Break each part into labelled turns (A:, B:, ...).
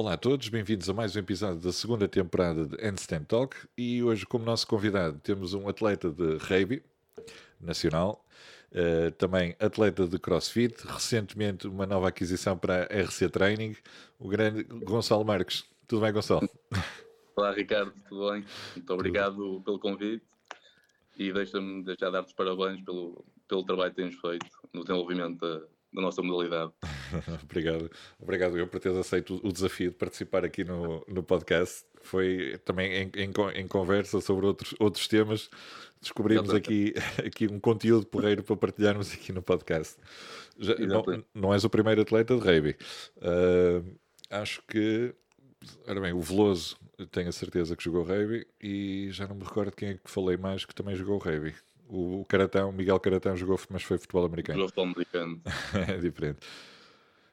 A: Olá a todos, bem-vindos a mais um episódio da segunda temporada de Handstand Talk e hoje como nosso convidado temos um atleta de rugby nacional, uh, também atleta de crossfit, recentemente uma nova aquisição para a RC Training, o grande Gonçalo Marques. Tudo bem, Gonçalo?
B: Olá, Ricardo, tudo bem? Muito obrigado tudo. pelo convite e deixa-me deixar dar-te parabéns pelo, pelo trabalho que tens feito no desenvolvimento da, da nossa modalidade.
A: obrigado, obrigado eu por teres aceito o desafio de participar aqui no, no podcast. Foi também em, em, em conversa sobre outros, outros temas. Descobrimos aqui, aqui um conteúdo porreiro para partilharmos aqui no podcast. Já, não, não és o primeiro atleta de rugby. Uh, acho que, ora bem, o Veloso, tenho a certeza que jogou rugby e já não me recordo quem é que falei mais que também jogou rugby. O Caratão, Miguel Caratão jogou, mas foi futebol americano.
B: Jogou futebol americano.
A: é diferente.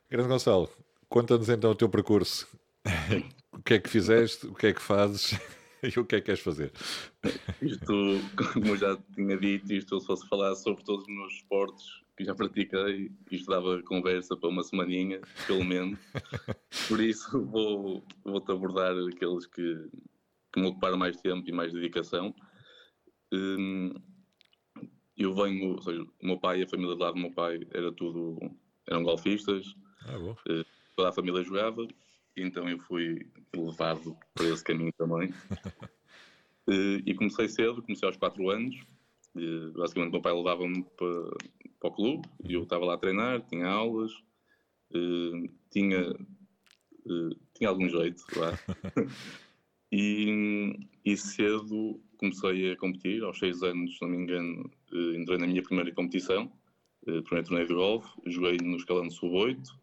A: Grande Gonçalo, conta-nos então o teu percurso. o que é que fizeste, o que é que fazes e o que é que queres fazer?
B: Isto, como eu já tinha dito, isto se fosse falar sobre todos os meus esportes que já pratiquei, isto dava conversa para uma semaninha, pelo menos. Por isso vou, vou-te abordar aqueles que, que me ocuparam mais tempo e mais dedicação. Hum, eu venho, ou seja, o meu pai, a família do lado do meu pai era tudo, eram golfistas, ah, uh, toda a família jogava, então eu fui levado para esse caminho também. uh, e comecei cedo, comecei aos 4 anos, basicamente meu pai levava-me para, para o clube, e eu estava lá a treinar, tinha aulas, tinha, tinha algum jeito lá. e, e cedo comecei a competir, aos 6 anos, se não me engano, eh, entrei na minha primeira competição, eh, primeiro torneio de golfe, joguei no escalão sub-8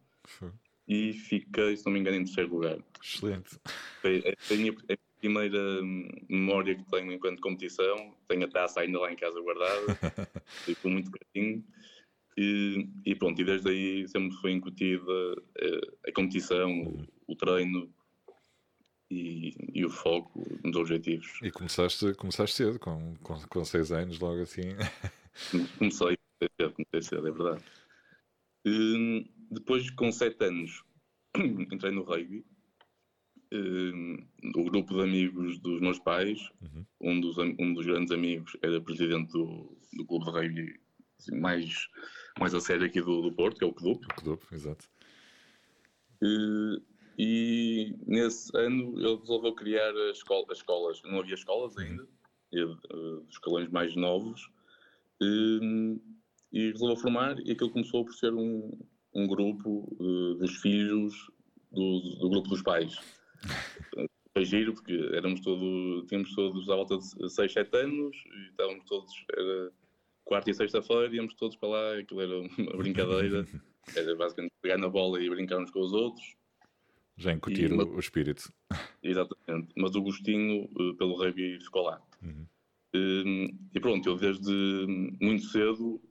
B: e fiquei, se não me engano, em terceiro lugar.
A: Excelente.
B: É, a minha, a primeira hum, memória que tenho enquanto competição, tenho a taça ainda lá em casa guardada, com muito carinho. E, e, pronto, e desde aí sempre foi incutida a, a competição, o, o treino, e, e, o foco nos objetivos.
A: E começaste, começaste cedo, com, com, com seis anos, logo assim.
B: Comecei cedo, comecei cedo, é verdade. E, depois, com sete anos, entrei no rugby. E, o grupo de amigos dos meus pais, uhum. um, dos, um dos grandes amigos era presidente do, do clube de rugby assim, mais, mais a sério aqui do, do Porto, que é o CDUP.
A: O CDUP, exato.
B: E, nesse ano ele resolveu criar as, escola, as escolas, não havia escolas ainda, uh, escalões mais novos, e, e resolveu formar e aquilo começou por ser um, um grupo uh, dos filhos do, do, grupo dos pais. Foi giro porque éramos todos, tínhamos todos à volta de 6, 7 anos e estávamos todos, era quarta e sexta-feira, íamos todos para lá, aquilo era uma brincadeira, era basicamente pegar na bola e brincar uns com os outros.
A: Já incutir e, o, o, espírito.
B: Exatamente, mas o gostinho uh, pelo rugby ficou lá. Uhum. Uh, e pronto, eu desde muito cedo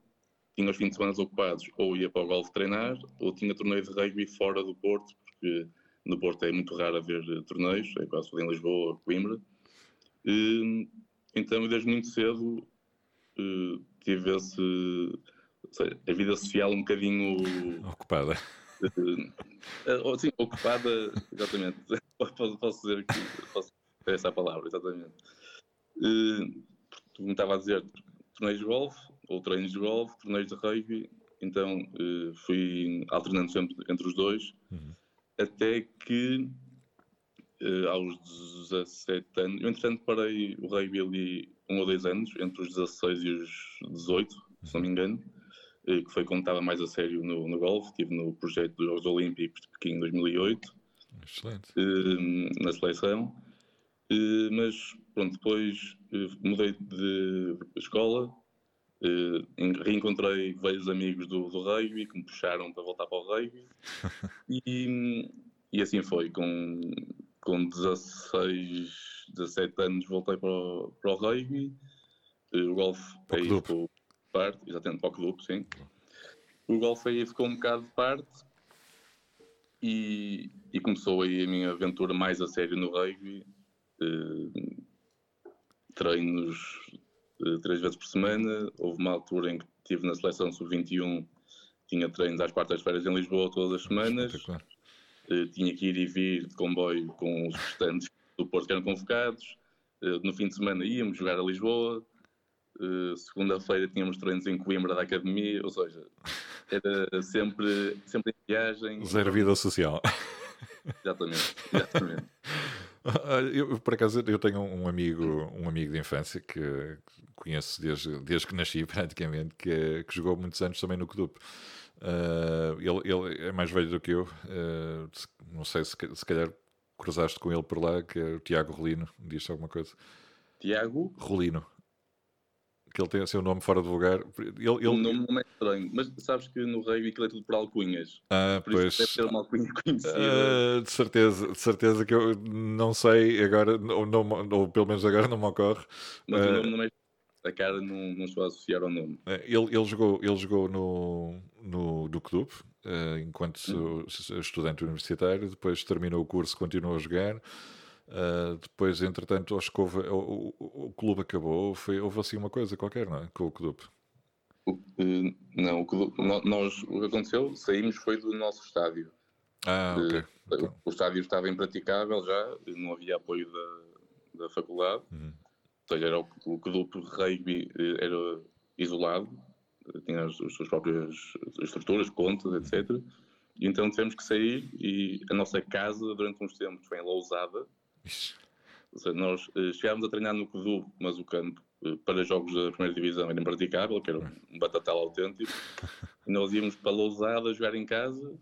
B: tinha os fins de semana ocupados, ou ia para o golfe treinar, ou tinha torneio de rugby fora do Porto, porque no Porto é muito raro haver uh, torneios, é quase tudo em Lisboa, Coimbra. Uh, então, desde muito cedo tive esse, a vida social um bocadinho
A: ocupada
B: Uh, sim, ocupada, exatamente. posso, posso dizer que posso ter essa palavra, exatamente. Uh, tu me estava a dizer torneios de golfe, ou treinos de golfe, torneios de rugby, então uh, fui alternando sempre entre os dois, uhum. até que uh, aos 17 anos, eu entretanto parei o rugby ali um ou dois anos, entre os 16 e os 18, se não me engano. Eh, que foi quando estava mais a sério no, no golfe. Estive no projeto dos Jogos Olímpicos de Pequim em 2008.
A: Excelente.
B: Eh, na seleção. Eh, mas, pronto, depois mudei de escola. reencontrei vários amigos do, do rugby que me puxaram para voltar para o rugby. e, e assim foi. Com, com 16, 17 anos voltei para o, para o rugby. O golfe aí ficou parte, exatamente, para o clube, sim. O golfe aí ficou um bocado de parte e, e, começou aí a minha aventura mais a sério no rugby. Uh, treinos uh, três vezes por semana. Houve uma altura em que estive na seleção sub-21, tinha treinos às quartas-feiras em Lisboa todas as semanas. uh, tinha que ir e vir de comboio com os restantes do Porto que eram convocados. Uh, no fim de semana íamos jogar a Lisboa. Uh, segunda-feira tínhamos treinos em Coimbra da academia, ou seja, era sempre, sempre em viagem.
A: Zero vida social.
B: Exatamente, exatamente.
A: Eu, por acaso, eu tenho um amigo, um amigo de infância que conheço desde, desde que nasci, praticamente, que, que jogou muitos anos também no Clube. Uh, ele, ele, é mais velho do que eu. Uh, não sei se, se calhar cruzaste com ele por lá, que é o Tiago Rolino. Diz alguma coisa?
B: Tiago?
A: Rolino que ele tem o seu nome fora do lugar. Ele, ele...
B: O nome não é estranho, mas sabes que no rugby aquilo é tudo por alcunhas.
A: Ah,
B: por
A: pois.
B: Deve ter uma alcunha conhecida.
A: Ah, de certeza, de certeza que eu não sei agora, ou, não, ou pelo menos agora não me ocorre.
B: Mas ah, o nome não é. A cara não, não estou a associar ao nome.
A: Ah, ele, ele jogou, ele jogou no, no, no clube uh, enquanto hum. estudante universitário, depois terminou o curso, continuou a jogar. Uh, depois, entretanto, acho que houve, o, o, o, clube acabou, foi, houve assim uma coisa qualquer, não é? Com o clube.
B: O, não, o clube, nós, o que aconteceu, saímos foi do nosso estádio.
A: Ah, ok. Uh,
B: então. O estádio estava impraticável já, não havia apoio da, da faculdade. Uhum. Ou seja, era o, o clube rugby eh, era isolado, tinha as, as suas próprias estruturas, contas, etc. E então tivemos que sair e a nossa casa, durante uns tempos, foi em Lousada, ou seja, nós uh, chegámos a treinar no Codu, mas o campo uh, para jogos da primeira divisão era impraticável, que era um batatal autêntico. E nós íamos para Lousada jogar em casa,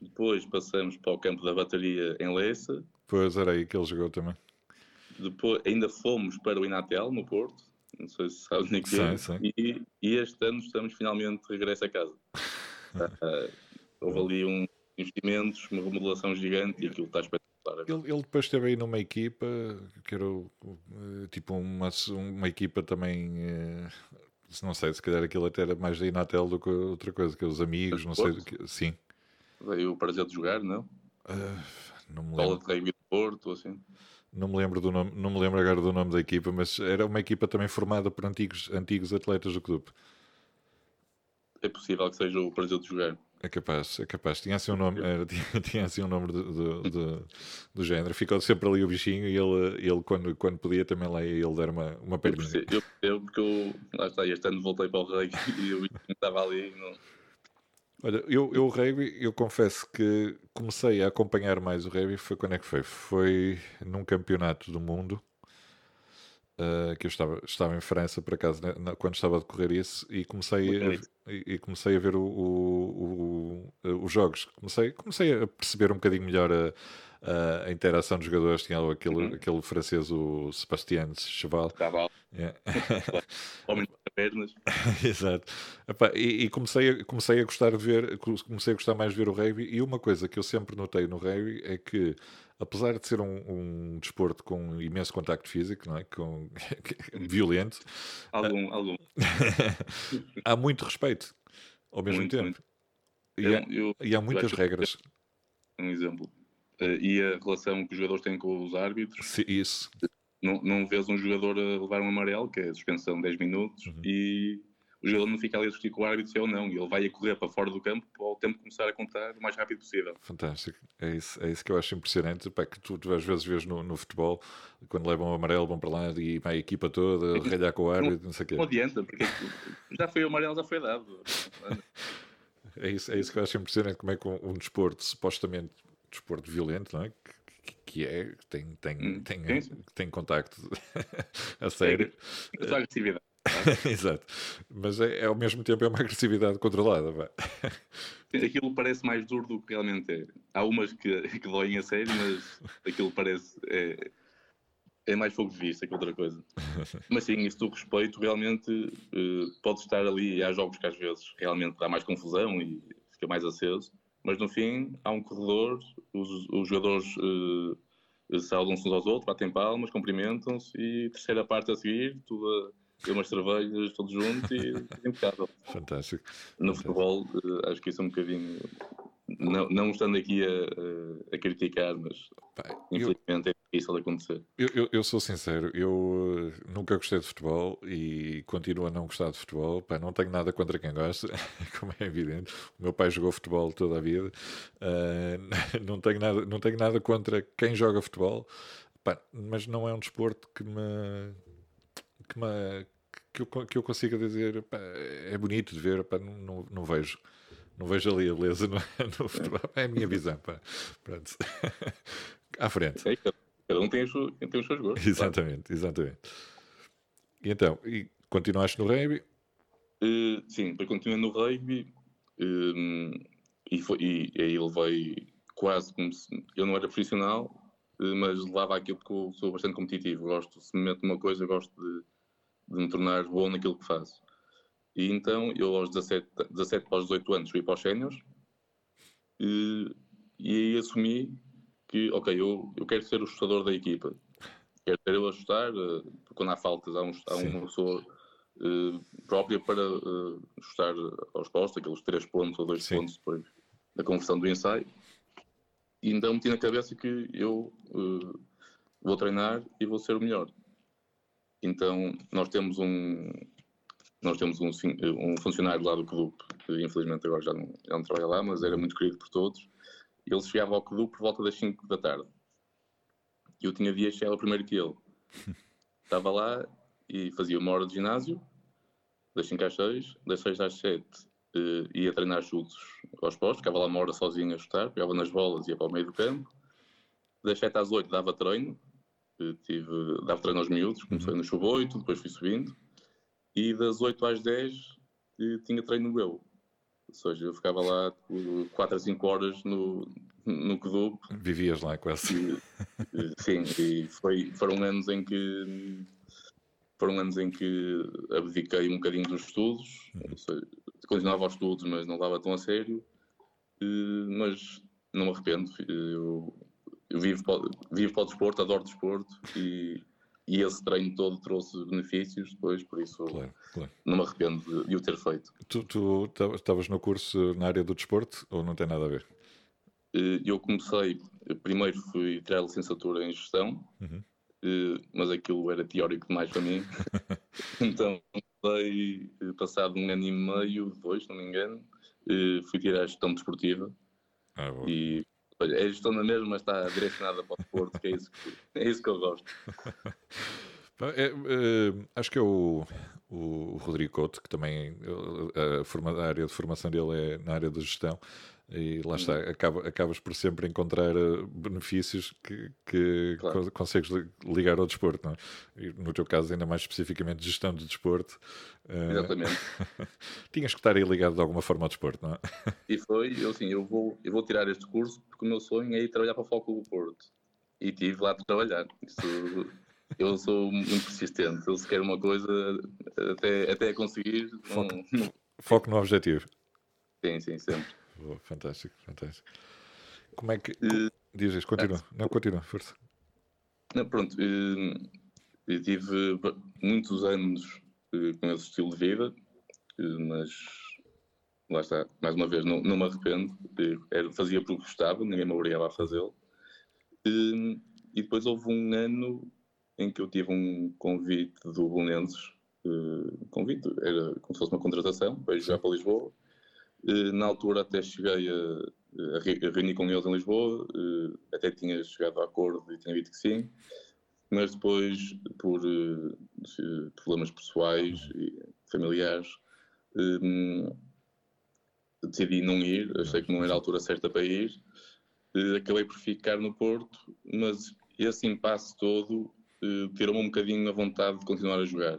B: depois passamos para o campo da bateria em Leça.
A: Pois era aí que ele jogou também.
B: Depois ainda fomos para o Inatel, no Porto, não sei se sabes nem que é. E, e, este ano estamos finalmente de regresso a casa. uh, houve ali um investimentos, uma remodelação gigante e aquilo está espetacular
A: ele, ele, depois esteve aí numa equipa que era tipo uma, uma equipa também. Eh, não sei, se calhar aquilo até era mais da Inatel do que outra coisa, que os amigos, não sei. Que, sim.
B: Veio o prazer de jogar, não?
A: Uh, não me
B: lembro. de do Porto, assim.
A: Não me lembro do nome, não me lembro agora do nome da equipa, mas era uma equipa também formada por antigos, antigos atletas do clube.
B: É possível que seja o prazer de jogar.
A: É capaz, é capaz. Tinha assim um nome, era, tinha, tinha assim um nome do, do, do, do, género. Ficou sempre ali o bichinho e ele, ele quando, quando podia, também lá ia ele dar uma, uma perninha.
B: Eu percebo porque eu, lá está, este ano voltei para o rugby e o bichinho estava ali. Não...
A: Olha, eu, eu o rugby, eu confesso que comecei a acompanhar mais o rugby, foi quando é que foi? Foi num campeonato do mundo Uh, que eu estava, estava em França, por acaso, né, quando estava a decorrer isso, e comecei, a, e, e, comecei a ver o, o, o, os jogos. Comecei, comecei a perceber um bocadinho melhor a, a interação dos jogadores. Tinha aquele, uhum. aquele francês, o Sebastián Cheval.
B: Yeah. Homem de pernas.
A: Exato. Epá, e, e, comecei, a, comecei a gostar de ver, comecei a gostar mais de ver o rugby. E uma coisa que eu sempre notei no rugby é que apesar de ser um, um, desporto com imenso contacto físico, não é? com, violento,
B: algum, uh, algum.
A: há muito respeito ao mesmo muito, tempo. Muito. E, eu, há, eu, e, há, muitas regras.
B: Um exemplo. Uh, e a relação que os jogadores têm com os árbitros.
A: Sim, isso.
B: Não, não vês um jogador a levar um amarelo, que é suspensão de 10 minutos, uhum. e o jogador não fica ali a discutir com o árbitro se é ou não, e ele vai a correr para fora do campo para o tempo começar a contar o mais rápido possível.
A: Fantástico, é isso, é isso que eu acho impressionante, pá, que tu, tu às vezes vês no, no, futebol, quando levam o amarelo vão para lá e vai a equipa toda, a ralhar com o árbitro, não, não sei o quê.
B: Não adianta, porque já foi o amarelo, já foi dado.
A: é, isso, é isso que eu acho impressionante, como é que um, um desporto supostamente desporto violento, não é? Que, que é, tem, tem, hum, tem, tem, tem contacto a sério.
B: Tem, agressividade.
A: Exato. Mas é, é, ao mesmo tempo é uma agressividade controlada. Vai.
B: Aquilo parece mais duro do que realmente é. Há umas que, que doem a sério, mas aquilo parece. É, é mais fogo de vista que outra coisa. Mas sim, isso do respeito, realmente uh, pode estar ali. Há jogos que às vezes realmente dá mais confusão e fica mais aceso, mas no fim há um corredor, os, os jogadores uh, saudam-se uns aos outros, batem palmas, cumprimentam-se e terceira parte a seguir, tudo a e umas cervejas todos juntos e impecável.
A: Fantástico.
B: No futebol, eh, acho que isso é um bocadinho. não, não estando aqui a, a, criticar, mas Pai, infelizmente eu, é difícil acontecer.
A: Eu, eu, eu, sou sincero, eu eh, nunca gostei de futebol e continuo a não gostar de futebol. Pai, não tenho nada contra quem gosta, como é evidente. O meu pai jogou futebol toda a vida. Uh, não, tenho nada, não tenho nada contra quem joga futebol, Pai, mas não é um desporto que me. Que me que eu, que eu consiga dizer pá, é bonito de ver, pá, não, não, não vejo não vejo ali a beleza no, no futebol. É a minha visão. Pá. Pronto. à frente.
B: É, cada um tem os, tem os seus gostos.
A: Exatamente, claro. exatamente. E então, e continuaste no rugby?
B: Uh, sim, depois continuei no rugby uh, e, foi, e, e aí levei quase como se. Eu não era profissional, uh, mas levava aquilo porque eu sou bastante competitivo. Gosto, se me meto numa coisa, gosto de, de me tornar bom naquilo que faço. E então eu aos 17, 17 para os 18 anos fui para os séniores e, e aí assumi que, ok, eu, eu quero ser o ajustador da equipa. Quero ser eu a ajustar, uh, quando há faltas, há, um, há uma pessoa uh, própria para uh, ajustar aos postos, aqueles 3 pontos ou 2 pontos depois da conversão do ensaio. E então meti na cabeça que eu vou treinar e vou ser o melhor. Então nós temos um, nós temos um, um funcionário lá do clube, que infelizmente agora já não, já não trabalha lá, mas era muito querido por todos. Ele chegava ao clube por volta das 5 da tarde. E eu tinha dia chegava primeiro que ele. Estava lá e fazia uma hora de ginásio, das 5 às 6, das 6 às 7 uh, ia treinar chutes aos postos, ficava lá uma hora sozinho a chutar, pegava nas bolas e ia para o meio do campo. Das 7 às 8 dava treino, tive, dava treino aos miúdos, comecei uhum. no chuvoito, depois fui subindo e das 8 às 10 tinha treino eu. Ou seja, eu ficava lá 4 a 5 horas no, no Kedup.
A: Vivias lá quase.
B: E, sim, e foi, foram anos em que foram anos em que abdiquei um bocadinho dos estudos, uhum. seja, continuava aos estudos, mas não dava tão a sério, mas não me arrependo. Eu, eu vivo, para, vivo para o desporto, adoro desporto e e esse treino todo trouxe benefícios depois, por isso claro, claro. não me arrependo de, o ter feito.
A: Tu estavas no curso na área do desporto ou não tem nada a ver?
B: Eh, eu comecei, primeiro fui tirar a licenciatura em gestão, uhum. Eh, mas aquilo era teórico demais para mim. então, comecei, eh, passado um ano e meio, dois, não me engano, fui tirar a gestão desportiva. Ah, e Olha, é gestão na mesma, está direcionada para o desporto, que é isso que, é isso que eu gosto. É, é,
A: acho que é o, o Rodrigo Couto, que também a, forma, a área de formação dele é na área da gestão, e lá está, acaba, acabas por sempre encontrar eh, benefícios que, que claro. consegues ligar ao desporto, não é? No teu caso, ainda mais especificamente, gestão de desporto.
B: Eh, Exatamente.
A: tinhas que estar aí ligado de alguma forma ao desporto, não é?
B: E foi, eu assim, eu vou, eu vou tirar este curso porque o meu sonho é ir trabalhar para o Foco do Porto. E tive lá de trabalhar. Isso, eu sou muito persistente. Eu se quero uma coisa, até, até conseguir.
A: Foco, não... Foco no objetivo.
B: Sim, sim, sempre.
A: Boa, fantástico, fantástico. Como é que. Uh, Dizes, continua. É. Não, continua, força.
B: Não, pronto. Uh, eu tive muitos anos uh, com esse estilo de vida, mas lá está, mais uma vez, não, não me arrependo. Fazia porque gostava, ninguém me obrigava a fazê-lo. E depois houve um ano em que eu tive um convite do Bolonenses, convite, era como se fosse uma contratação, para ir jogar para Lisboa. Eh, na altura até cheguei a, a reunir com eles em Lisboa, eh, até tinha chegado a acordo e tinha dito que sim, mas depois, por eh, problemas pessoais e familiares, decidi não ir, achei que não era a altura certa para ir, acabei por ficar no Porto, mas esse impasse todo tirou-me um bocadinho a vontade de continuar a jogar.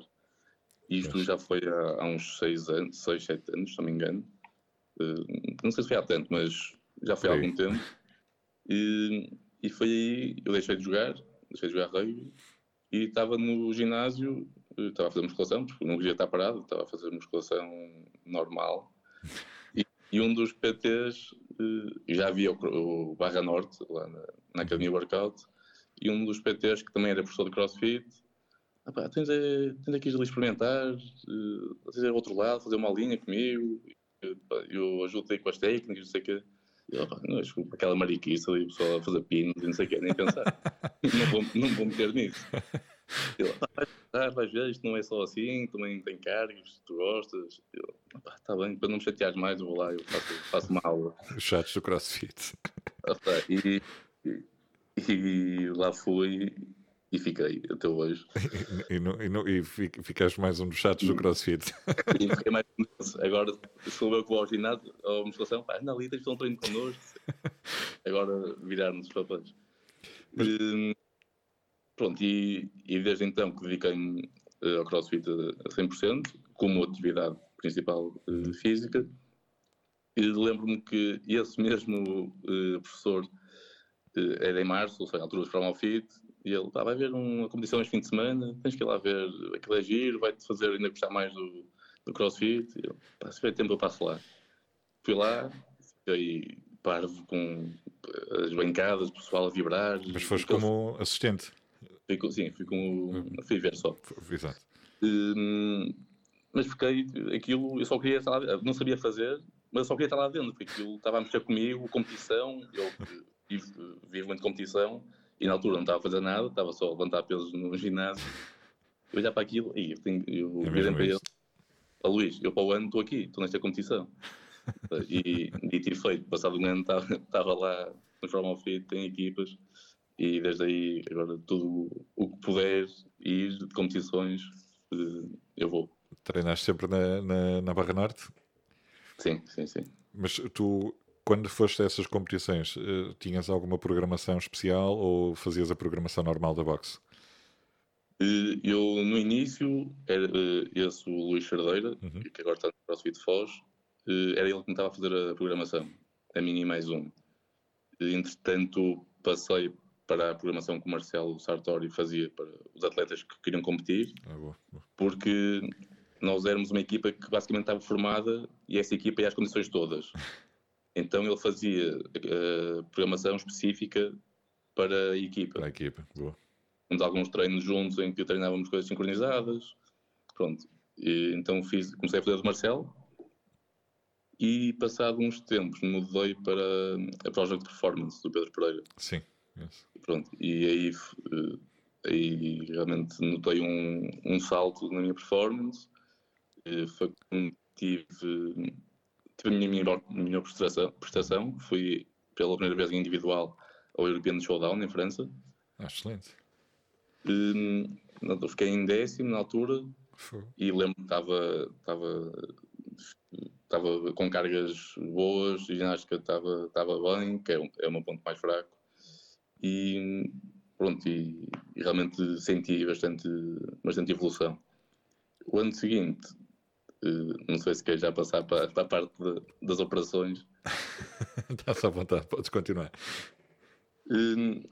B: Isto já foi há, há uns 6 anos, 6, 7 anos, se não me engano. Uh, não sei se foi há tanto, mas já foi há algum tempo. E, e foi aí, eu deixei de jogar, deixei de jogar rugby e estava no ginásio, eh, estava a fazer musculação, porque não queria estar parado, estava a fazer musculação normal. E, e um dos PTs, uh, já havia o, o, Barra Norte, lá na, na Academia Workout, e um dos PTs, que também era professor de CrossFit, ah, pá, tens, é, tens aqui de experimentar, uh, tens é outro lado, fazer uma linha comigo eu ajudei com as técnicas, não sei o quê. Eu, não, desculpa, aquela mariquice ali, o pessoal a fazer pinos e não sei o quê, nem pensar. não, vou, não vou meter nisso. Ele, ah, vais ver, isto não é só assim, também tem cargos, tu gostas. Está bem, para não me chateares mais, eu vou lá, eu faço, faço uma aula.
A: Os chatos do CrossFit.
B: Ah, tá, e, e, e, lá fui e fiquei até hoje.
A: E, e, e, ficaste mais um dos chatos do CrossFit.
B: E fiquei mais um Agora sou eu que vou ao ginásio, à musculação, pá, anda ali, tens um treino connosco. Agora virar-nos os papéis. Mas... Hum, Pronto, e, e desde então que dediquei-me uh, ao CrossFit a, 100%, como atividade principal uh, física. E lembro-me que esse mesmo professor era em março, ou seja, na altura do Fit, e ele estava a ver uma competição este fim de semana, tens que ir lá ver, aquilo é giro, vai-te fazer ainda gostar mais do, do CrossFit. E eu, pá, se tiver tempo eu passo lá. Fui lá, fiquei parvo com as bancadas, o pessoal a vibrar.
A: Mas foste como assistente?
B: Fui, sim, fui com uhum. fui ver só.
A: Exato.
B: Um, mas fiquei, aquilo, eu só queria estar lá, não sabia fazer, mas só queria estar lá dentro, porque aquilo estava a mexer comigo, competição, eu vivo, vivo muito competição, e na altura não estava a fazer nada, estava só a levantar pesos no ginásio, eu olhar para aquilo, e eu, tenho, eu é para ele, a Luís, eu para o ano estou aqui, estou nesta competição. e, e tive feito, passado um ano estava, estava lá no Formal Fit, tem equipas, e desde aí, agora, tudo o que puder ir de competições, eh, eu vou.
A: Treinaste sempre na, na, na, Barra Norte?
B: Sim, sim, sim.
A: Mas tu, quando foste a essas competições, eh, tinhas alguma programação especial ou fazias a programação normal da boxe?
B: Eh, eu, no início, era esse o Luís Chardeira, uhum. que agora está no CrossFit Foz, era ele que me estava a fazer a programação, a mim e mais um. Entretanto, passei para a programação que o Marcelo Sartori fazia para os atletas que queriam competir, ah, boa, boa. porque nós éramos uma equipa que basicamente estava formada e essa equipa ia às condições todas. Então ele fazia uh, programação específica para a equipa.
A: Para a equipa, boa.
B: Temos alguns treinos juntos em que treinávamos coisas sincronizadas. Pronto. E, então fiz, comecei a fazer do Marcelo e passado uns tempos mudei para a Project Performance do Pedro Pereira.
A: Sim. Yes.
B: Pronto, e aí, eh, aí realmente notei um, um salto na minha performance. Eh, foi quando tive, tive a minha melhor, minha prestação, prestação. Fui pela primeira vez em individual ao European Showdown em França.
A: Ah, excelente.
B: Um, fiquei em décimo na altura Foi. e lembro que estava, estava, estava com cargas boas, ginástica estava, estava bem, que é, é o meu ponto mais fraco e pronto, e, e, realmente senti bastante, bastante evolução. O ano seguinte, não sei se quer já passar para, para a parte de, das operações.
A: Está-se à vontade, podes continuar.
B: Uh,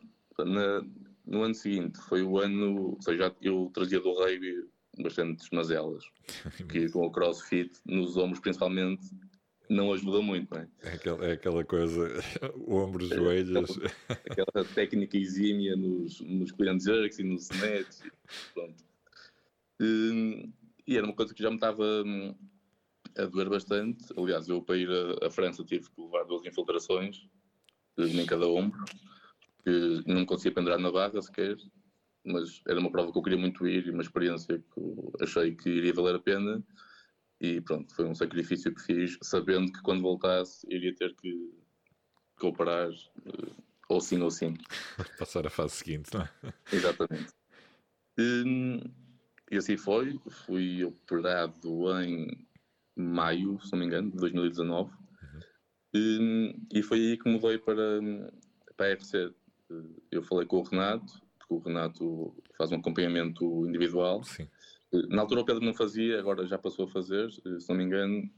B: na, no ano seguinte, foi o ano, ou seja, eu trazia do rugby bastantes mazelas, que com o crossfit, nos ombros principalmente, não ajuda muito, não é?
A: É aquela, é aquela coisa, ombros, é, joelhos.
B: Aquela, aquela, técnica exímia nos, nos clean jerks e nos snatch, pronto. E, e, era uma coisa que já me estava hum, a doer bastante. Aliás, eu para ir à França tive que levar duas infiltrações eh, em cada ombro, que não conseguia pendurar na barra sequer, mas era uma prova que eu queria muito ir e uma experiência que achei que iria valer a pena e pronto, foi um sacrifício que fiz, sabendo que quando voltasse iria ter que, que operar, uh, ou sim ou sim.
A: Passar a fase seguinte, não é?
B: Exatamente. E, e assim foi, fui operado em maio, se não me engano, de 2019. Uhum. E, e, foi aí que mudei para, para a RC. Eu falei com o Renato, porque o Renato faz um acompanhamento individual.
A: Sim.
B: Na altura o Pedro não fazia, agora já passou a fazer, eh, se não me engano,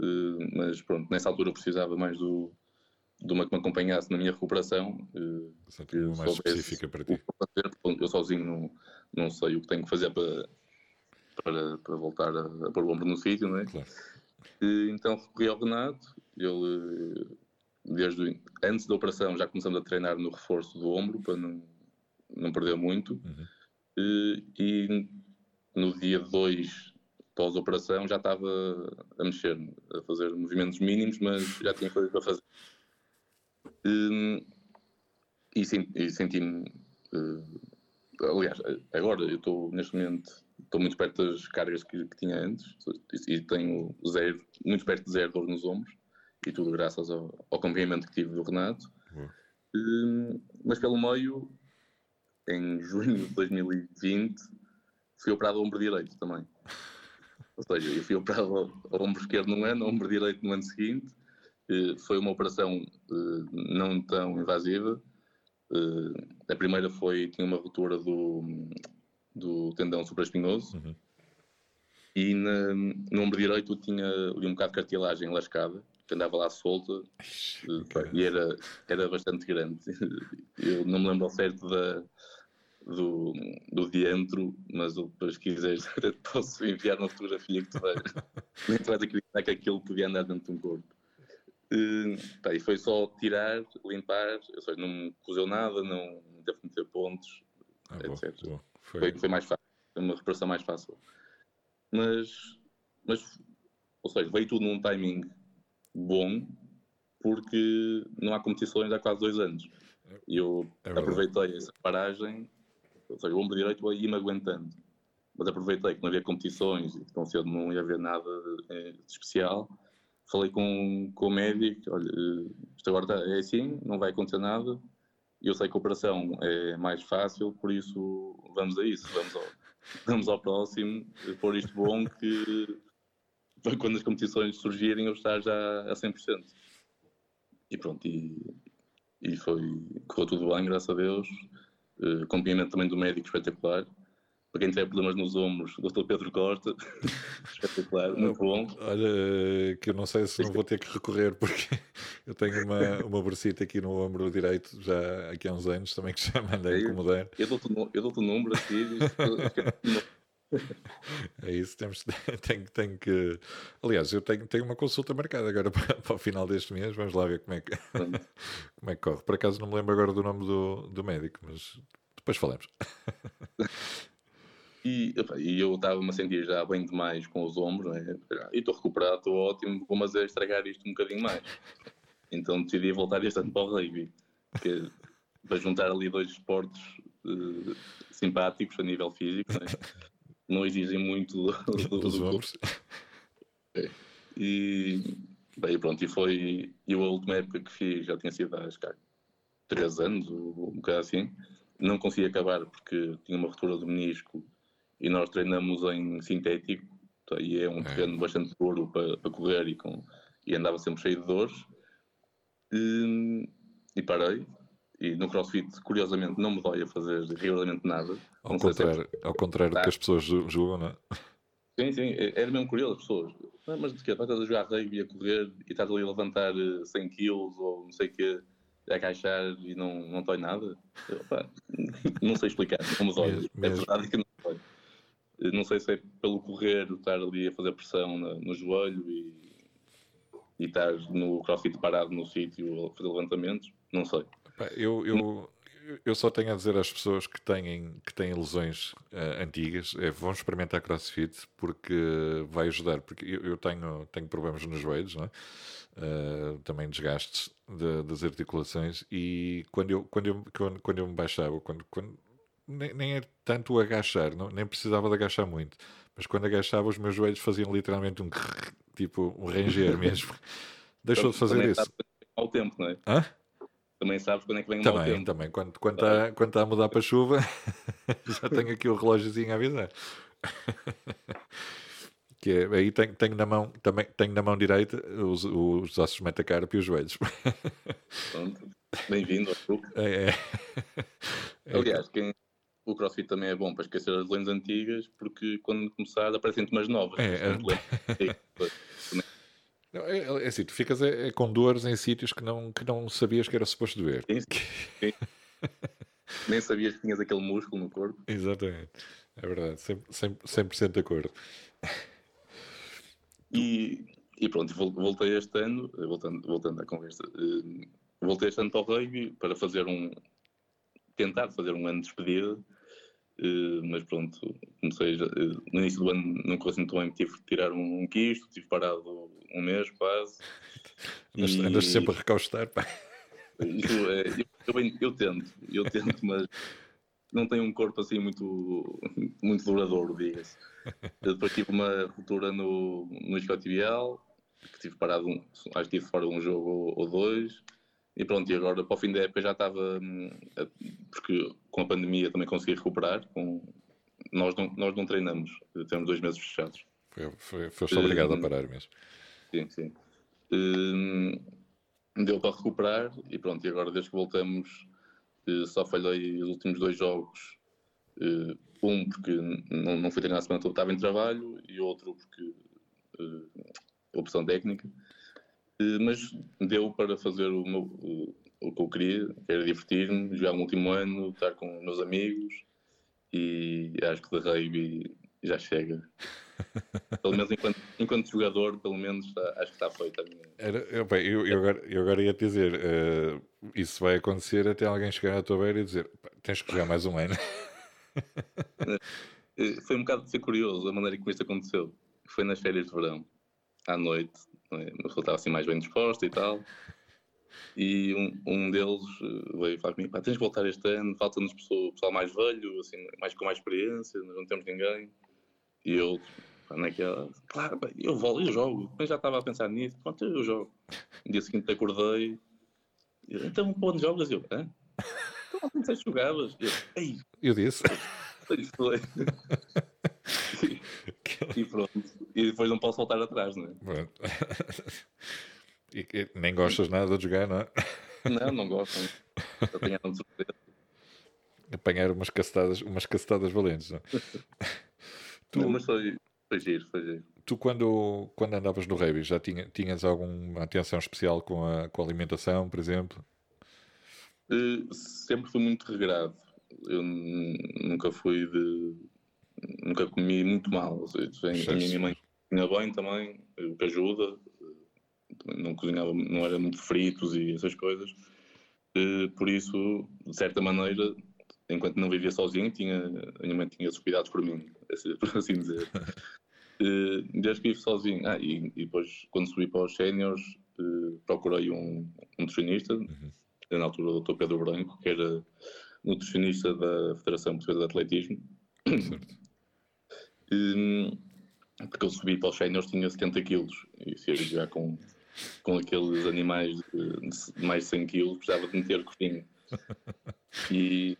B: eh, mas pronto, nessa altura eu precisava mais do, de uma que me acompanhasse na minha recuperação.
A: Eh, que mais específica para ti.
B: Eu sozinho não, não sei o que tenho que fazer para, para, para voltar a, a pôr o ombro no sítio, não é? Claro. Então recorri ao Renato, ele desde antes da operação já começamos a treinar no reforço do ombro para não, não perder muito. Uhum. E no dia 2 pós-operação já estava a mexer, a fazer movimentos mínimos, mas já tinha coisas para fazer. E, e senti-me. Uh, aliás, agora eu estou neste momento estou muito perto das cargas que, que, tinha antes e tenho zero, muito perto de zero dor nos ombros e tudo graças ao, ao acompanhamento que tive do Renato. Uhum. Um, mas pelo meio, em junho de 2020, fui operado ao ombro direito também. Ou seja, eu fui operado ao ombro esquerdo num ano, ao ombro direito no ano seguinte. Uh, foi uma operação uh, não tão invasiva. Uh, a primeira foi, tinha uma ruptura do, do tendão supraespinhoso. Uhum. E na, no ombro direito tinha ali um bocado de cartilagem lascada, que andava lá solta, okay. e era, era bastante grande. Eu não me lembro ao certo da, do, do diâmetro, mas depois quiseres posso enviar uma fotografia que tu vais, nem tu vais acreditar que aquilo podia andar dentro de um corpo. Uh, e foi só tirar, limpar, ou seja, não me cozeu nada, não teve que meter pontos, ah, etc. Boa, boa. Foi... Foi, mais fácil, foi uma recuperação mais fácil. Mas, mas, ou seja, veio tudo num timing bom, porque não há competições há quase dois anos. E eu é aproveitei essa paragem, ou seja, o ombro direito ia-me aguentando. Mas aproveitei que não havia competições e tão cedo não ia haver nada de, de especial. Falei com, com o médico: olha, isto agora tá, é assim, não vai acontecer nada eu sei que a operação é mais fácil, por isso vamos a isso, vamos ao, vamos ao próximo, pôr isto bom que quando as competições surgirem eu estar já a 100%. E pronto, e, e foi, correu tudo bem, graças a Deus. Uh, acompanhamento também do médico espetacular para quem tiver problemas nos ombros, o Dr. Pedro Costa, espetacular, muito bom.
A: Olha, que eu não sei se não vou ter que recorrer, porque eu tenho uma, uma bursita aqui no ombro direito já aqui há uns anos também que já mandei é incomodar.
B: Eu dou-te dou o número aqui.
A: é isso, temos, tenho, tenho que. Aliás, eu tenho, tenho uma consulta marcada agora para, para o final deste mês. Vamos lá ver como é, que, como é que corre. Por acaso não me lembro agora do nome do, do médico, mas depois falamos.
B: E, e eu estava-me a sentir já bem demais com os ombros, né? e estou recuperado, estou ótimo, vou mas estragar isto um bocadinho mais. Então decidi voltar este ano para o rugby, que, para juntar ali dois esportes uh, simpáticos a nível físico, né? não exigem muito do, do, dos ombros. É. E bem, pronto, e foi. E a última época que fiz já tinha sido há acho, três anos, um bocado assim. Não consegui acabar porque tinha uma ruptura do menisco e nós treinamos em sintético tá, e é um é. terreno bastante duro para, para correr e, com, e andava sempre cheio de dores e, e parei e no crossfit curiosamente não me dói a fazer rigorosamente nada
A: ao contrário, ao contrário do que as pessoas julgam, não é?
B: Sim, sim, é, era mesmo curioso as pessoas. Mas de que Estás a jogar rugby, a correr e estás ali a levantar 100 kg ou não sei o que, a agachar e não, não dói nada? Eu, pá, não sei explicar, não me dói. É verdade que não. Não sei se é pelo correr, estar ali a fazer pressão no, no joelho e, e estar no crossfit parado no sítio a fazer levantamentos. Não sei.
A: Eu, eu, eu só tenho a dizer às pessoas que têm, que têm lesões uh, antigas, é, vão experimentar crossfit porque vai ajudar. Porque eu, eu tenho, tenho problemas nos joelhos, é? Uh, também desgastes de, das articulações e quando eu, quando eu, quando, quando eu me baixava, quando, quando nem, nem é tanto o agachar, não, nem precisava de agachar muito. Mas quando agachava, os meus joelhos faziam literalmente um tipo um ranger mesmo. Deixou de fazer isso.
B: Ao tempo, não é?
A: Hã?
B: Também sabes quando é que vem o
A: também,
B: tempo.
A: Também, quando, quando está quando tá a mudar para a chuva, já tenho aqui o relógiozinho a avisar. que é, aí tenho, tenho, na mão, também tenho na mão direita os, os ossos metacarpo e os joelhos.
B: Bem-vindo ao clube.
A: É,
B: é. Aliás, quem, o CrossFit também é bom para esquecer as lentes antigas, porque quando começar aparecem-te umas novas. É, é...
A: Não, é, é, assim, tu ficas é, é, com dores em sítios que não, que não sabias que era suposto ver. Sim, sim.
B: Nem sabias que tinhas aquele músculo no corpo.
A: Exatamente, é verdade, 100%, 100 de acordo.
B: E, e pronto, voltei este ano, voltando, voltando à conversa, eh, voltei este ano para o rugby para fazer um, tentar fazer um ano de despedida, mas pronto, comecei uh, no início do ano não correu assim tão bem, tive que tirar um, um quisto, tive parado um mês quase.
A: Andas, e... andas sempre a recaustar, pá.
B: Eu, é, eu, eu, eu, tento, eu tento, mas não tenho um corpo assim muito, muito duradouro, diga-se. Depois tive uma ruptura no, no isquiotibial, que tive parado, um, acho que tive fora um jogo ou dois, e pronto, e agora para o fim da época já estava, hum, porque com a pandemia também consegui recuperar, com, nós, não, nós não treinamos, temos dois meses fechados.
A: Foi, foi, foste obrigado a hum, parar mesmo.
B: Sim, sim. Um, deu para recuperar e pronto, e agora desde que voltamos só falhei os últimos dois jogos. Uh, um porque não, não fui treinar a semana toda, estava em trabalho, e outro porque uh, opção técnica. Mas deu para fazer o, meu, o que eu queria, que era divertir-me, jogar no último ano, estar com meus amigos, e acho que de rugby já chega. pelo menos enquanto, enquanto jogador, pelo menos está, acho que está feito a minha.
A: Era, eu, bem, eu, eu, agora, eu agora ia te dizer, uh, isso vai acontecer até alguém chegar à tua beira e dizer tens que jogar mais um ano.
B: Eh, foi um bocado de ser curioso a maneira como isto aconteceu. Foi nas férias de verão, à noite, é? a pessoa estava assim mais bem disposta e tal. E um, um deles eh, veio falar comigo: tens de voltar este ano, falta-nos pessoal, pessoal mais velho, assim, mais com mais experiência, nós não temos ninguém. E eu, quando é que é? Claro, eu volto, eu jogo. Mas já estava a pensar nisso, pronto, eu jogo. No dia seguinte acordei, então onde jogas? Eu, hã? Então não sei se jogavas. Eu, Ei,
A: eu disse.
B: Isso foi. e pronto. E depois não posso voltar atrás, não é?
A: E, e, nem gostas nada de jogar, não é?
B: Não, não gosto. Surpresa.
A: Apanhar umas cacetadas, umas cacetadas valentes, não é?
B: Tu, não, mas foi, foi giro, foi giro.
A: Tu, quando, quando andavas no rugby, já tinha, tinhas alguma atenção especial com a, com a alimentação, por exemplo?
B: Uh, sempre fui muito regrado. Eu nunca fui de. Nunca comi muito mal. A minha mãe cozinha bem também, o que ajuda. Não cozinhava, não era muito fritos e essas coisas. Uh, por isso, de certa maneira, enquanto não vivia sozinho, tinha, a minha mãe tinha esses cuidados por mim, por assim dizer. desde que vivo sozinho, ah, e, e, depois quando subi para os séniores, procurei um, um nutricionista, uhum. na altura o Dr. Pedro Branco, que era nutricionista da Federação Portuguesa de Atletismo. Um, porque eu subi para os séniores tinha 70 quilos e se ia jogar com, com aqueles animais de, mais de 100 quilos precisava de meter coxinha. E,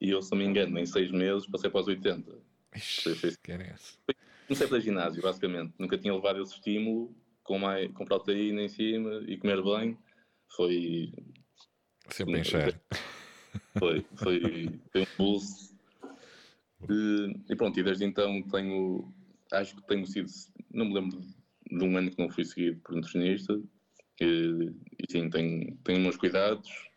B: e eu, se não me engano, em seis meses passei para os 80.
A: Ixi, foi, foi,
B: comecei para ginásio, basicamente. Nunca tinha levado esse estímulo com, mais, com proteína em cima e comer bem. Foi.
A: Sempre encher.
B: Foi, foi, foi um pulso. E, e pronto, e desde então tenho. Acho que tenho sido. Não me lembro de um ano que não fui seguido por nutricionista. E, e sim, tenho, tenho meus cuidados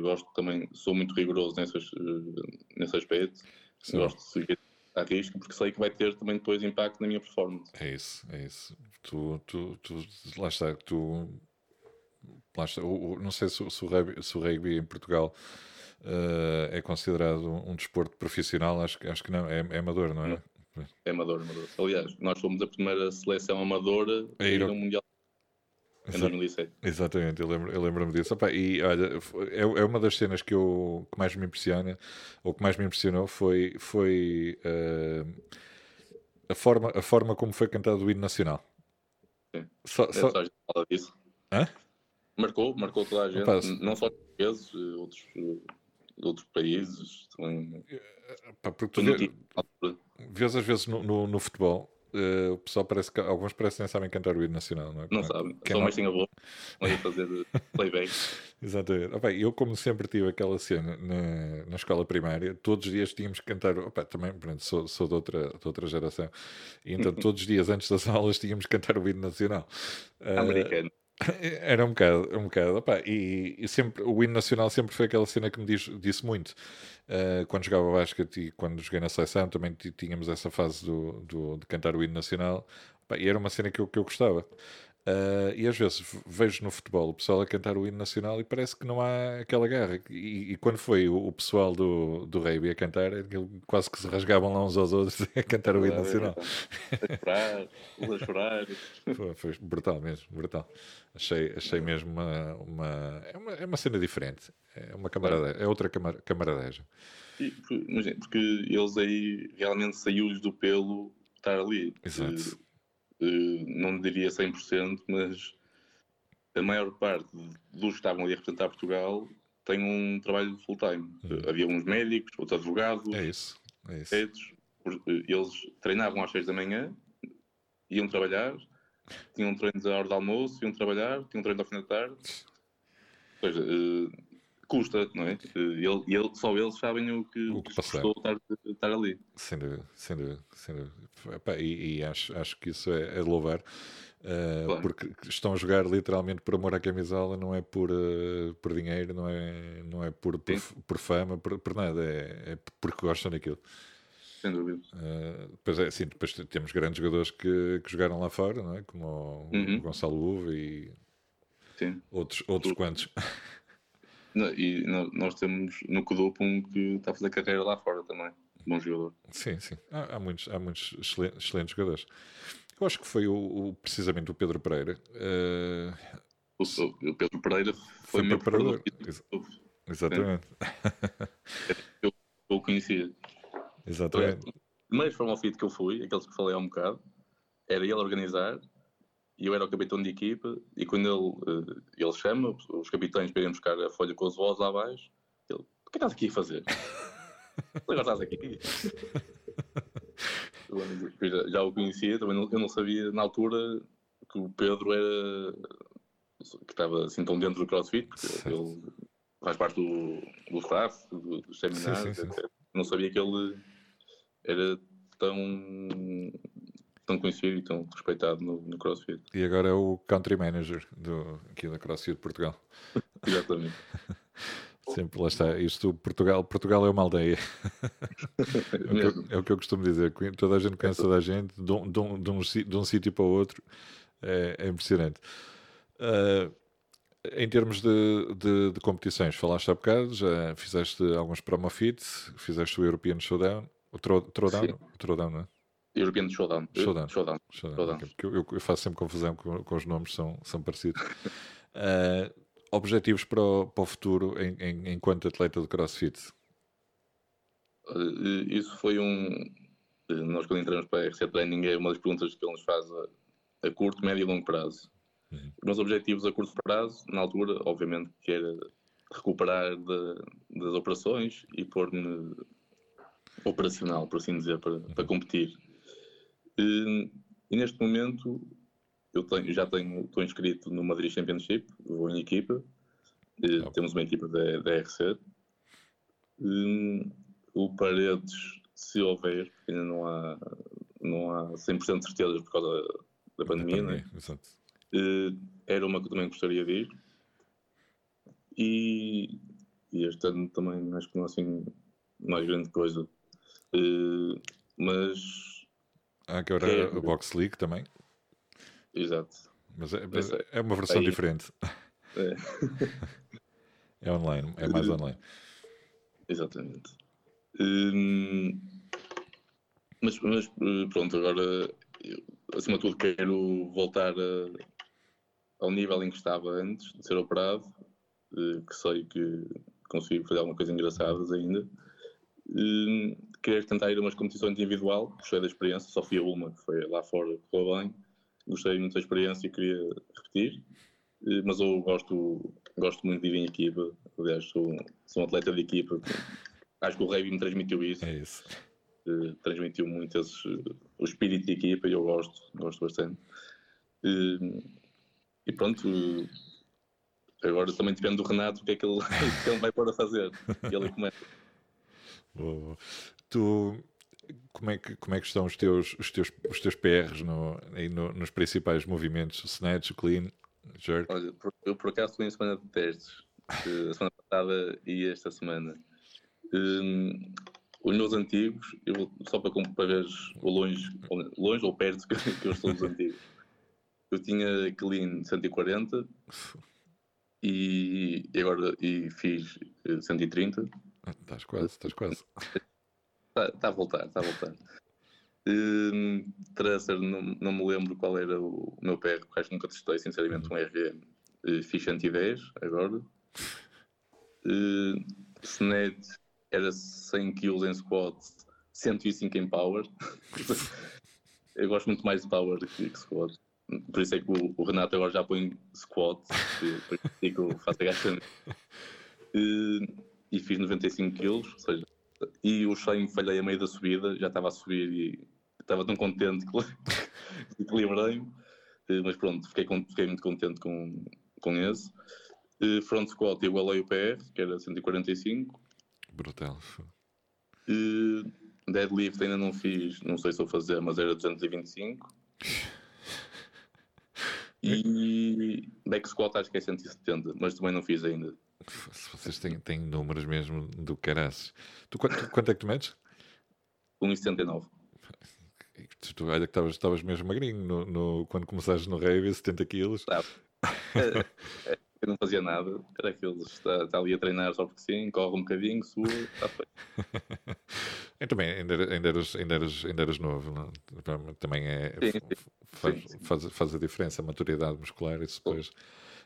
B: gosto também, sou muito rigoroso nessas, eh, nesse aspecto. Sim. Gosto de seguir a risco porque sei que vai ter também depois impacto na minha performance.
A: É isso, é isso. Tu, tu, tu lá está, tu lá está, o, o, não sei se, se, o rugby, se o rugby em Portugal uh, é considerado um, um, desporto profissional, acho, acho que não, é, é amador, não é?
B: É amador, amador. Aliás, nós fomos a primeira seleção amadora a ir ao Mundial em 2007.
A: Exatamente, eu lembro-me eu lembro disso. Opa, e olha, é, é uma das cenas que, eu, que mais me impressiona, ou que mais me impressionou, foi, foi uh, a, forma, a forma como foi cantado o hino nacional.
B: Sim. Só, é, só... só disso.
A: Hã?
B: Marcou, marcou toda a gente, Opa, não só portugueses, outros, outros países também.
A: Pá, porque tu vê, vês às vezes no, no, no futebol Uh, o pessoal parece que alguns parecem nem sabem cantar o hino nacional, não é?
B: Não sabem, só não... mais tem a boca, não ia fazer playback.
A: Exatamente. Opa, eu, como sempre tive aquela cena na, na escola primária, todos os dias tínhamos que cantar. Opa, também, pronto, sou, sou de, outra, de outra geração, e então todos os dias antes das aulas tínhamos que cantar o hino nacional.
B: Uh, Americano.
A: Era um bocado, um bocado. Opa, e, e, sempre, o hino nacional sempre foi aquela cena que me diz, disse muito. Uh, quando jogava basquete e quando joguei na seleção também tínhamos essa fase do, do, de cantar o hino nacional. Opa, e era uma cena que eu, que eu gostava. Uh, e às vezes vejo no futebol o pessoal a cantar o hino nacional e parece que não há aquela garra. E, e quando foi o, o, pessoal do, do rugby a cantar, quase que se rasgavam lá uns aos outros a cantar o hino nacional.
B: A chorar, a chorar.
A: Foi, foi, brutal mesmo, brutal. Achei, achei mesmo uma, uma, é uma. É uma cena diferente. É uma camarada, é outra camar, camaradagem.
B: Porque eles aí realmente saiu-lhes do pelo estar ali.
A: Exato.
B: Uh, não diria 100%, mas a maior parte dos que estavam ali a representar Portugal tem um trabalho full-time. Uhum. Havia uns médicos, outros advogados,
A: é isso, é isso.
B: eles treinavam às 6 da manhã, iam trabalhar, tinham treinos à hora do almoço, iam trabalhar, tinham treino ao fim da tarde. Ou seja, uh, custa, não é? Ele, ele, só eles sabem o que, o que, custou estar, estar, ali.
A: Sem dúvida, sem dúvida. Sem dúvida. E, e acho, acho que isso é, é louvar. Uh, claro. porque estão a jogar literalmente por amor à camisola, não é por, uh, por dinheiro, não é, não é por, por, por fama, por, por nada, é, é, porque gostam daquilo.
B: Sem dúvida.
A: Uh, depois, é, assim, depois temos grandes jogadores que, que jogaram lá fora, não é? como o, uhum. o Gonçalo Uva e Sim. outros, outros quantos.
B: E nós temos no Codupo um que está a fazer carreira lá fora também. Bom jogador.
A: Sim, sim. Há, há muitos, há muitos excelentes, excelentes, jogadores. Eu acho que foi o, o precisamente o Pedro Pereira. Uh...
B: O, o, Pedro Pereira foi, foi meu preparador. Ex
A: exatamente.
B: Eu, eu conhecia.
A: Exatamente.
B: Mas foi um fit que eu fui, aqueles que falei há um bocado, era ele organizar e eu era o capitão de equipa, e quando ele, uh, ele chama os capitães para irem buscar a folha com as vozes lá abaixo, ele, o que estás aqui a fazer? Agora estás aqui. já, já o conhecia, também não, eu não sabia na altura que o Pedro era que estava assim tão dentro do CrossFit, porque sim. ele faz parte do, do staff, do, dos seminários, Não sabia que ele era tão tão conhecido e tão respeitado no, no CrossFit.
A: E agora é o Country Manager do, aqui da CrossFit de Portugal.
B: Exatamente.
A: Sempre lá está. Isto, Portugal, Portugal é uma aldeia. é, o eu, é, o que eu, costumo dizer. Toda a gente conhece toda a gente, de um, de um, de um, de um sítio para o outro. É, é impressionante. Uh, em termos de, de, de, competições, falaste há bocado, já fizeste alguns promofit, fizeste o European Showdown, o Throwdown, o Throwdown, não é?
B: European Showdown.
A: Showdown. Showdown. Showdown. Okay. Eu, eu, faço sempre confusão com, com, os nomes, são, são parecidos. uh, objetivos para o, para o futuro em, em, enquanto atleta de CrossFit?
B: Uh, isso foi um. Nós, quando entramos para a RC Training, é uma das perguntas que ele nos faz a, a curto, médio e longo prazo. Uhum. Os meus objetivos a curto prazo, na altura, obviamente, que era recuperar de, das operações e pôr-me operacional, por assim dizer, para, para uhum. competir. E, e neste momento eu tenho, já tenho, estou inscrito no Madrid Championship, vou em equipa, e, temos uma equipa da, da RC. E, o Paredes, se houver, ainda não há, não há 100% de certeza por causa da, da pandemia, né?
A: Exato.
B: E, era uma que eu também gostaria de ir. E, e este ano também acho que não é assim mais grande coisa. E, mas
A: Há agora é, a Box League também.
B: Exato.
A: Mas é, mas é uma versão aí, diferente. É. é online, é mais online.
B: Exatamente. Hum, mas, mas, pronto, agora acima de tudo quero voltar a, ao nível em que estava antes de ser operado, eh, que sei que consigo fazer alguma coisa engraçadas ainda. Hum, querer tentar ir a umas competições individual, gostei da experiência, só fui a uma, que foi lá fora, correu bem, gostei muito da experiência e queria repetir, eh, mas eu gosto, gosto muito de ir em equipa, aliás, sou, sou um atleta de equipa, acho que o Rei me transmitiu isso.
A: É isso.
B: Uh, transmitiu muito esse, o espírito de equipa e eu gosto, gosto bastante. Uh, e pronto, agora também depende do Renato o que é que ele, que ele vai pôr a fazer. E ele começa.
A: Tu, como é que, como é que estão os teus, os teus, os teus PRs no, no, nos principais movimentos? Snatch, clean, jerk?
B: Olha, eu por acaso estou em semana de testes, a semana passada e esta semana. Um, os meus antigos, eu, só para, o longe, longe ou perto que, eu estou dos antigos. eu tinha clean 140 e, e agora e fiz 130.
A: Ah, estás quase, estás quase.
B: Está tá a voltar, está a voltar. Um, Tracer, não, não me lembro qual era o, meu PR, acho que nunca testei, sinceramente, um RM. Uh, fiz 110 agora. Uh, Sned era 100 kg em squat, 105 em power. Eu gosto muito mais de power que, que squat. Por isso é que o, o, Renato agora já põe squat, por isso que eu faço agachamento. Uh, e fiz 95 kg, ou seja, e o shame falhei a meio da subida, já estava a subir e estava tão contente que equilibrei-me, uh, mas pronto, fiquei, fiquei, muito contente com, com esse. Uh, front squat igualei o PR, que era 145.
A: Brutal.
B: Uh, deadlift ainda não fiz, não sei se vou fazer, mas era 225. E back squat acho que é 170, mas também não fiz ainda.
A: Vocês têm, têm números mesmo do caraças. Tu, quanto, quanto é que tu metes?
B: 1,79.
A: Tu, tu, olha que estavas mesmo magrinho no, no, quando começaste no rave, 70 quilos.
B: Tá. eu não fazia nada, era aqueles, está, está, ali a treinar só porque sim, corre um bocadinho, sua, está feito.
A: eu também, ainda, ainda, eras, ainda, eras, ainda eras novo, não? também é, sim, sim. Faz, sim, faz, faz, a diferença, a maturidade muscular, isso depois...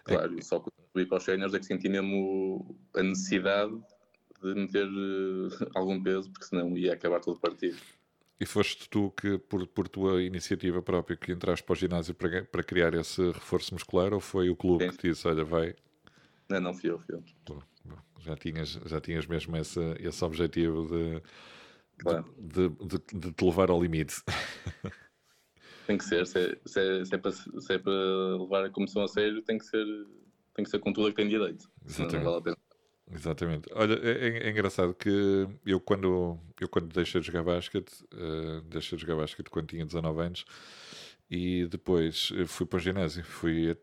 B: Claro, é... só que fui para os séniores é que senti mesmo a necessidade de meter uh, algum peso, porque senão ia acabar todo partido.
A: E foste tu que, por, por tua iniciativa própria, que entraste para o ginásio para, para criar esse reforço muscular ou foi o clube Sim. que te disse, olha, vai?
B: Não, não fui eu, fui eu.
A: Já, tinhas, já tinhas mesmo esse, esse objetivo de, claro. de, de, de, de, te levar ao limite.
B: Tem que ser, se é, se é, se é, para, se é para levar a comissão a sério, tem que ser, tem que ser com tudo a que tem direito. Exatamente. Vale a pena.
A: Exatamente. Olha, é, é, é, engraçado que eu quando, eu quando deixei de jogar basquete, uh, deixei de jogar basquete quando tinha 19 anos e depois eh, fui para o ginásio. Fui,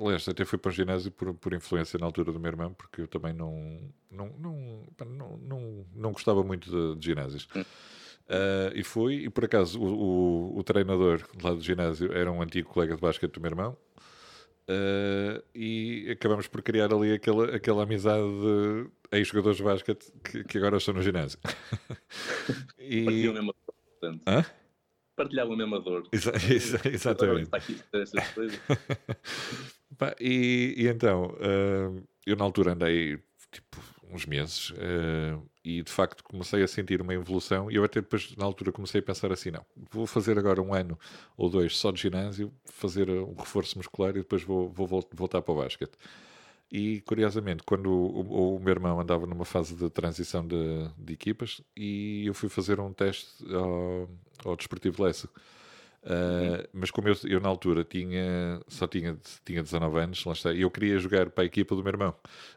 A: aliás, até fui para o ginásio por, por influência na altura do meu irmão, porque eu também não, não, não, não, não, não gostava muito de, de ginásios. Uh, e fui, e por acaso o, o, o treinador lá do ginásio era um antigo colega de basquete do meu irmão, Uh, e acabamos por criar ali aquela, aquela amizade de ex-jogadores de basquete que, que, agora estão no ginásio.
B: e... Partilham a mesma dor, portanto. Hã? Partilhavam a mesma dor.
A: Exa exa exatamente. e, e, então, uh, eu na altura andei tipo uns meses uh, e de facto comecei a sentir uma evolução e eu até depois na altura comecei a pensar assim, não, vou fazer agora um ano ou dois só de ginásio, fazer um reforço muscular e depois vou, vou voltar para o basquete. E curiosamente, quando o, o, o, meu irmão andava numa fase de transição de, de equipas e eu fui fazer um teste ao, ao Desportivo Lessa Uh, mas como eu, eu, na altura tinha, só tinha, tinha 19 anos, lá está, e eu queria jogar para a equipa do meu irmão,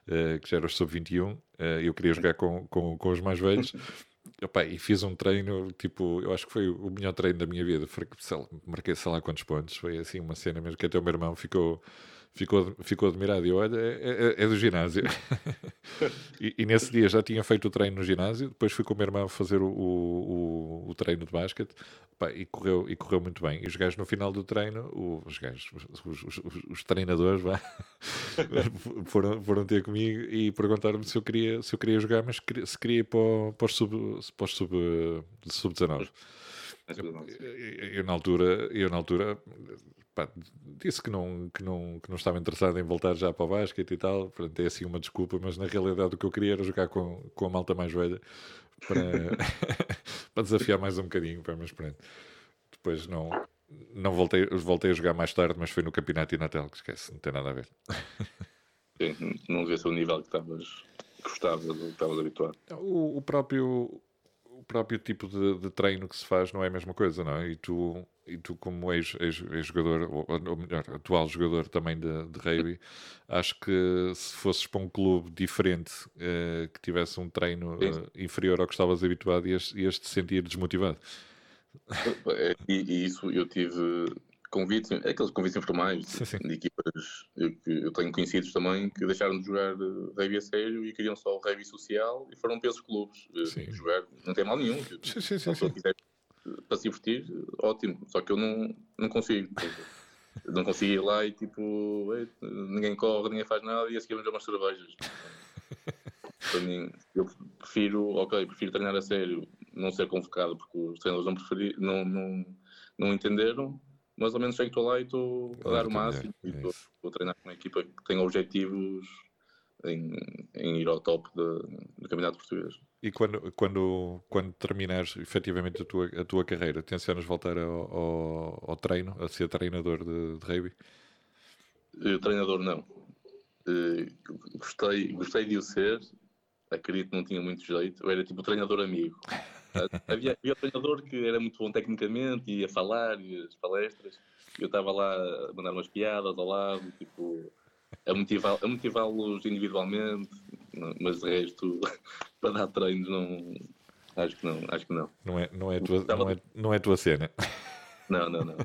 A: uh, que já era o sub-21, uh, eu queria jogar com, com, com os mais velhos. Opa, e fiz um treino, tipo, eu acho que foi o melhor treino da minha vida. Marquei sei lá quantos pontos. Foi assim uma cena mesmo que até o meu irmão ficou ficou, ficou admirado. E eu, olha, é, é, é do ginásio. e, e, nesse dia já tinha feito o treino no ginásio, depois fui com o meu irmão fazer o, o, o treino de basquete pá, e, correu, e correu muito bem. E os gajos no final do treino, os gajos, os, os, os treinadores, vá, foram, foram ter comigo e perguntaram-me se eu queria, se eu queria jogar, mas se queria ir para, para os sub-19. Sub, sub eu, eu, na altura, eu na altura pá, disse que não, que, não, que não estava interessado em voltar já para o basquete e tal. Portanto, é assim uma desculpa, mas na realidade o que eu queria era jogar com, com a malta mais velha para, para desafiar mais um bocadinho. Pá, mas pronto. Depois não, não voltei, voltei a jogar mais tarde, mas foi no campeonato e Natal, que esquece, não tem nada a ver.
B: Sim, não vê o nível que estavas gostavas ou estavas habituado.
A: O, o próprio o próprio tipo de, de, treino que se faz não é a mesma coisa, não é? E tu, e tu como ex-jogador, ex, ex ou, ou, melhor, atual jogador também de, de rugby, acho que se fosses para um clube diferente, uh, que tivesse um treino uh, inferior ao que estavas habituado, ias, ias te sentir desmotivado.
B: É, e, e, isso eu tive convites, aqueles convites informais sim, sim. de equipas eu, eu tenho conhecidos também que deixaram de jogar rugby a sério e queriam só o rugby social e foram para esses clubes eh, sim. jogar. Não tem mal nenhum. Sim, sim, sim, para se divertir, ótimo. Só que eu não, não consigo. não consigo ir lá e tipo, ninguém corre, ninguém faz nada e a seguir vamos umas cervejas. Para mim, eu prefiro, ok, prefiro treinar a sério, não ser convocado porque os treinadores não, preferi, não, não, não entenderam, mas ao menos sei que estou lá e estou a dar o máximo é, e estou, a treinar com uma equipa que tem objetivos em, em ir ao top do Campeonato Português.
A: E quando, quando, quando terminares efetivamente a tua, a tua carreira, tencionas voltar ao, ao, ao treino, a ser treinador de, de rugby?
B: Uh, treinador não. Uh, gostei, gostei de o ser, acredito que não tinha muito jeito, eu era tipo treinador amigo. havia, havia um treinador que era muito bom tecnicamente, ia falar, ia as palestras, eu estava lá a mandar umas piadas ao lado, tipo, a motivá-los motivá individualmente, mas de resto, para dar treinos, não. Acho que não, acho que não.
A: Não é, não é, tua, não é, não é tua cena.
B: Não, não, não.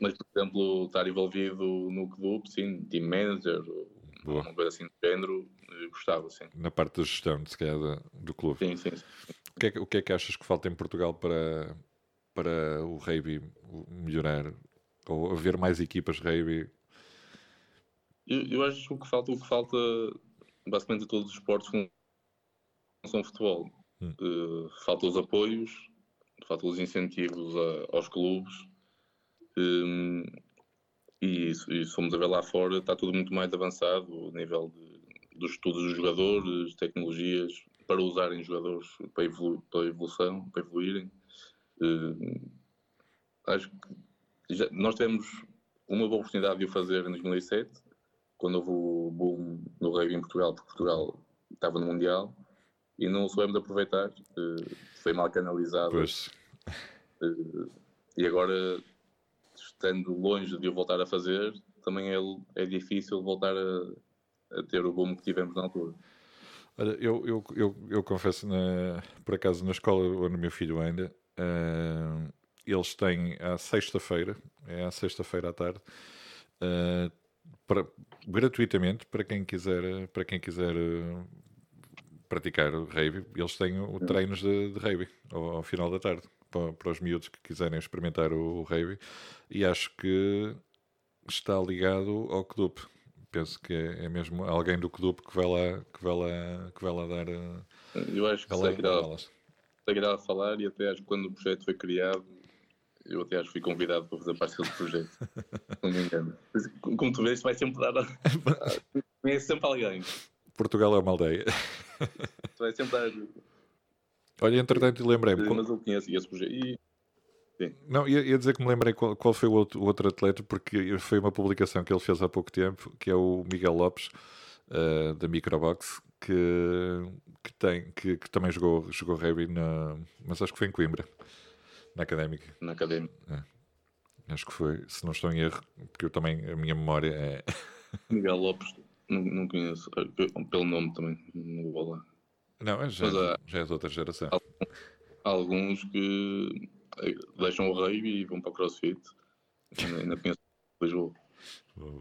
B: mas, por exemplo, estar envolvido no clube, sim, team manager, Boa. uma coisa assim do género, gostava, sim.
A: Na parte da gestão, se calhar, do clube.
B: Sim, sim. sim.
A: O, que é, o que é que achas que falta em Portugal para, para o rugby melhorar? Ou haver mais equipas rugby
B: eu, eu acho que o que falta, o que falta basicamente a todos os esportes são futebol. Hum. Uh, falta os apoios, falta os incentivos a, aos clubes. Um, e, e se formos a ver lá fora, está tudo muito mais avançado a nível de, dos estudos dos jogadores, tecnologias para usarem jogadores para, evolu para evolução, para evoluírem. Uh, acho que já, nós tivemos uma boa oportunidade de o fazer em 2007 quando houve o boom no rugby em Portugal, porque Portugal estava no Mundial e não soubemos aproveitar, foi mal canalizado. Uh, e agora, estando longe de o voltar a fazer, também é, é difícil voltar a, a ter o boom que tivemos na altura.
A: Olha, eu, eu, eu, eu confesso, na, por acaso, na escola onde o meu filho ainda, uh, eles têm à sexta-feira, é à sexta-feira à tarde, uh, para, gratuitamente para quem quiser, para quem quiser uh, praticar rave. Eles têm o treinos de, de rave ao, ao, final da tarde para, para, os miúdos que quiserem experimentar o, o rave. E acho que está ligado ao CDUP. Penso que é, é, mesmo alguém do CDUP que vai lá, que vai lá, que vai lá dar. Uh,
B: Eu acho que sei a falar e até acho que quando o projeto foi criado eu até acho que fui convidado para fazer parte desse projeto. não me engano. Como tu vês, vai sempre dar. Conhece sempre alguém.
A: Portugal é uma aldeia.
B: Vai sempre dar.
A: Olha, entretanto, lembrei-me.
B: Mas eu conheço esse projeto. E...
A: Não, ia, ia, dizer que me lembrei qual, qual foi o outro, o outro, atleta, porque foi uma publicação que ele fez há pouco tempo, que é o Miguel Lopes, uh, da Microbox, que, que, tem, que, que também jogou, jogou rugby, na, mas acho que foi em Coimbra. Na académica.
B: Na académica.
A: É. Acho que foi, se não estou em erro, porque eu também, a minha memória é.
B: Miguel Lopes, não, não conheço, pelo nome também, não vou lá.
A: Não, é já, Mas, há, já é de outra geração. Há,
B: alguns que eh, deixam o rei e vão para o crossfit. Ainda conheço Lisboa.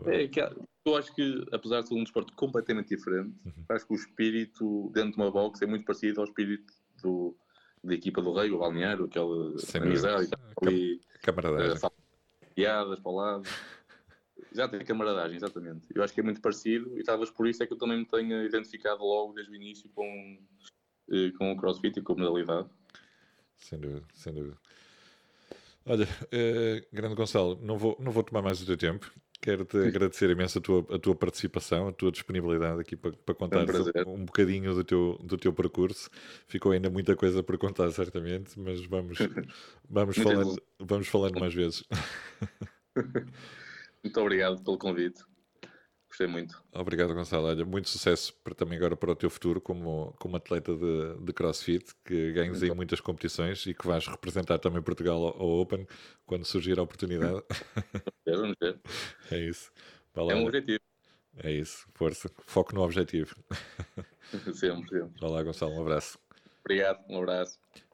B: É que eu acho que, apesar de ser um desporto completamente diferente, uhum. acho que o espírito dentro de uma box é muito parecido ao espírito do, da equipa do Rei, o balneário, aquela Sem amizade, ali,
A: camaradagem. Uh,
B: piadas para o lado. Já tem camaradagem, exatamente. Eu acho que é muito parecido e talvez por isso é que eu também me tenha identificado logo desde o início com, uh, com o CrossFit e com a modalidade.
A: Sem dúvida, sem dúvida. Olha, uh, grande Gonçalo, não vou, não vou tomar mais o teu tempo. Quero-te agradecer imenso a tua, a tua participação, a tua disponibilidade aqui para, para contar é um, um, bocadinho do teu, do teu percurso. Ficou ainda muita coisa para contar, certamente, mas vamos, vamos, falando, vamos falando mais vezes.
B: Muito obrigado pelo convite. Gostei muito.
A: Obrigado, Gonçalo. Olha, muito sucesso para, também agora para o teu futuro como, como atleta de, de CrossFit, que ganhes em muitas competições e que vais representar também Portugal ao, ao Open quando surgir a oportunidade.
B: Vamos ver.
A: É isso.
B: É um objetivo.
A: É isso. Força. Foco no objetivo.
B: Sempre, sempre.
A: Vai lá, Gonçalo. Um abraço.
B: Obrigado. Um abraço.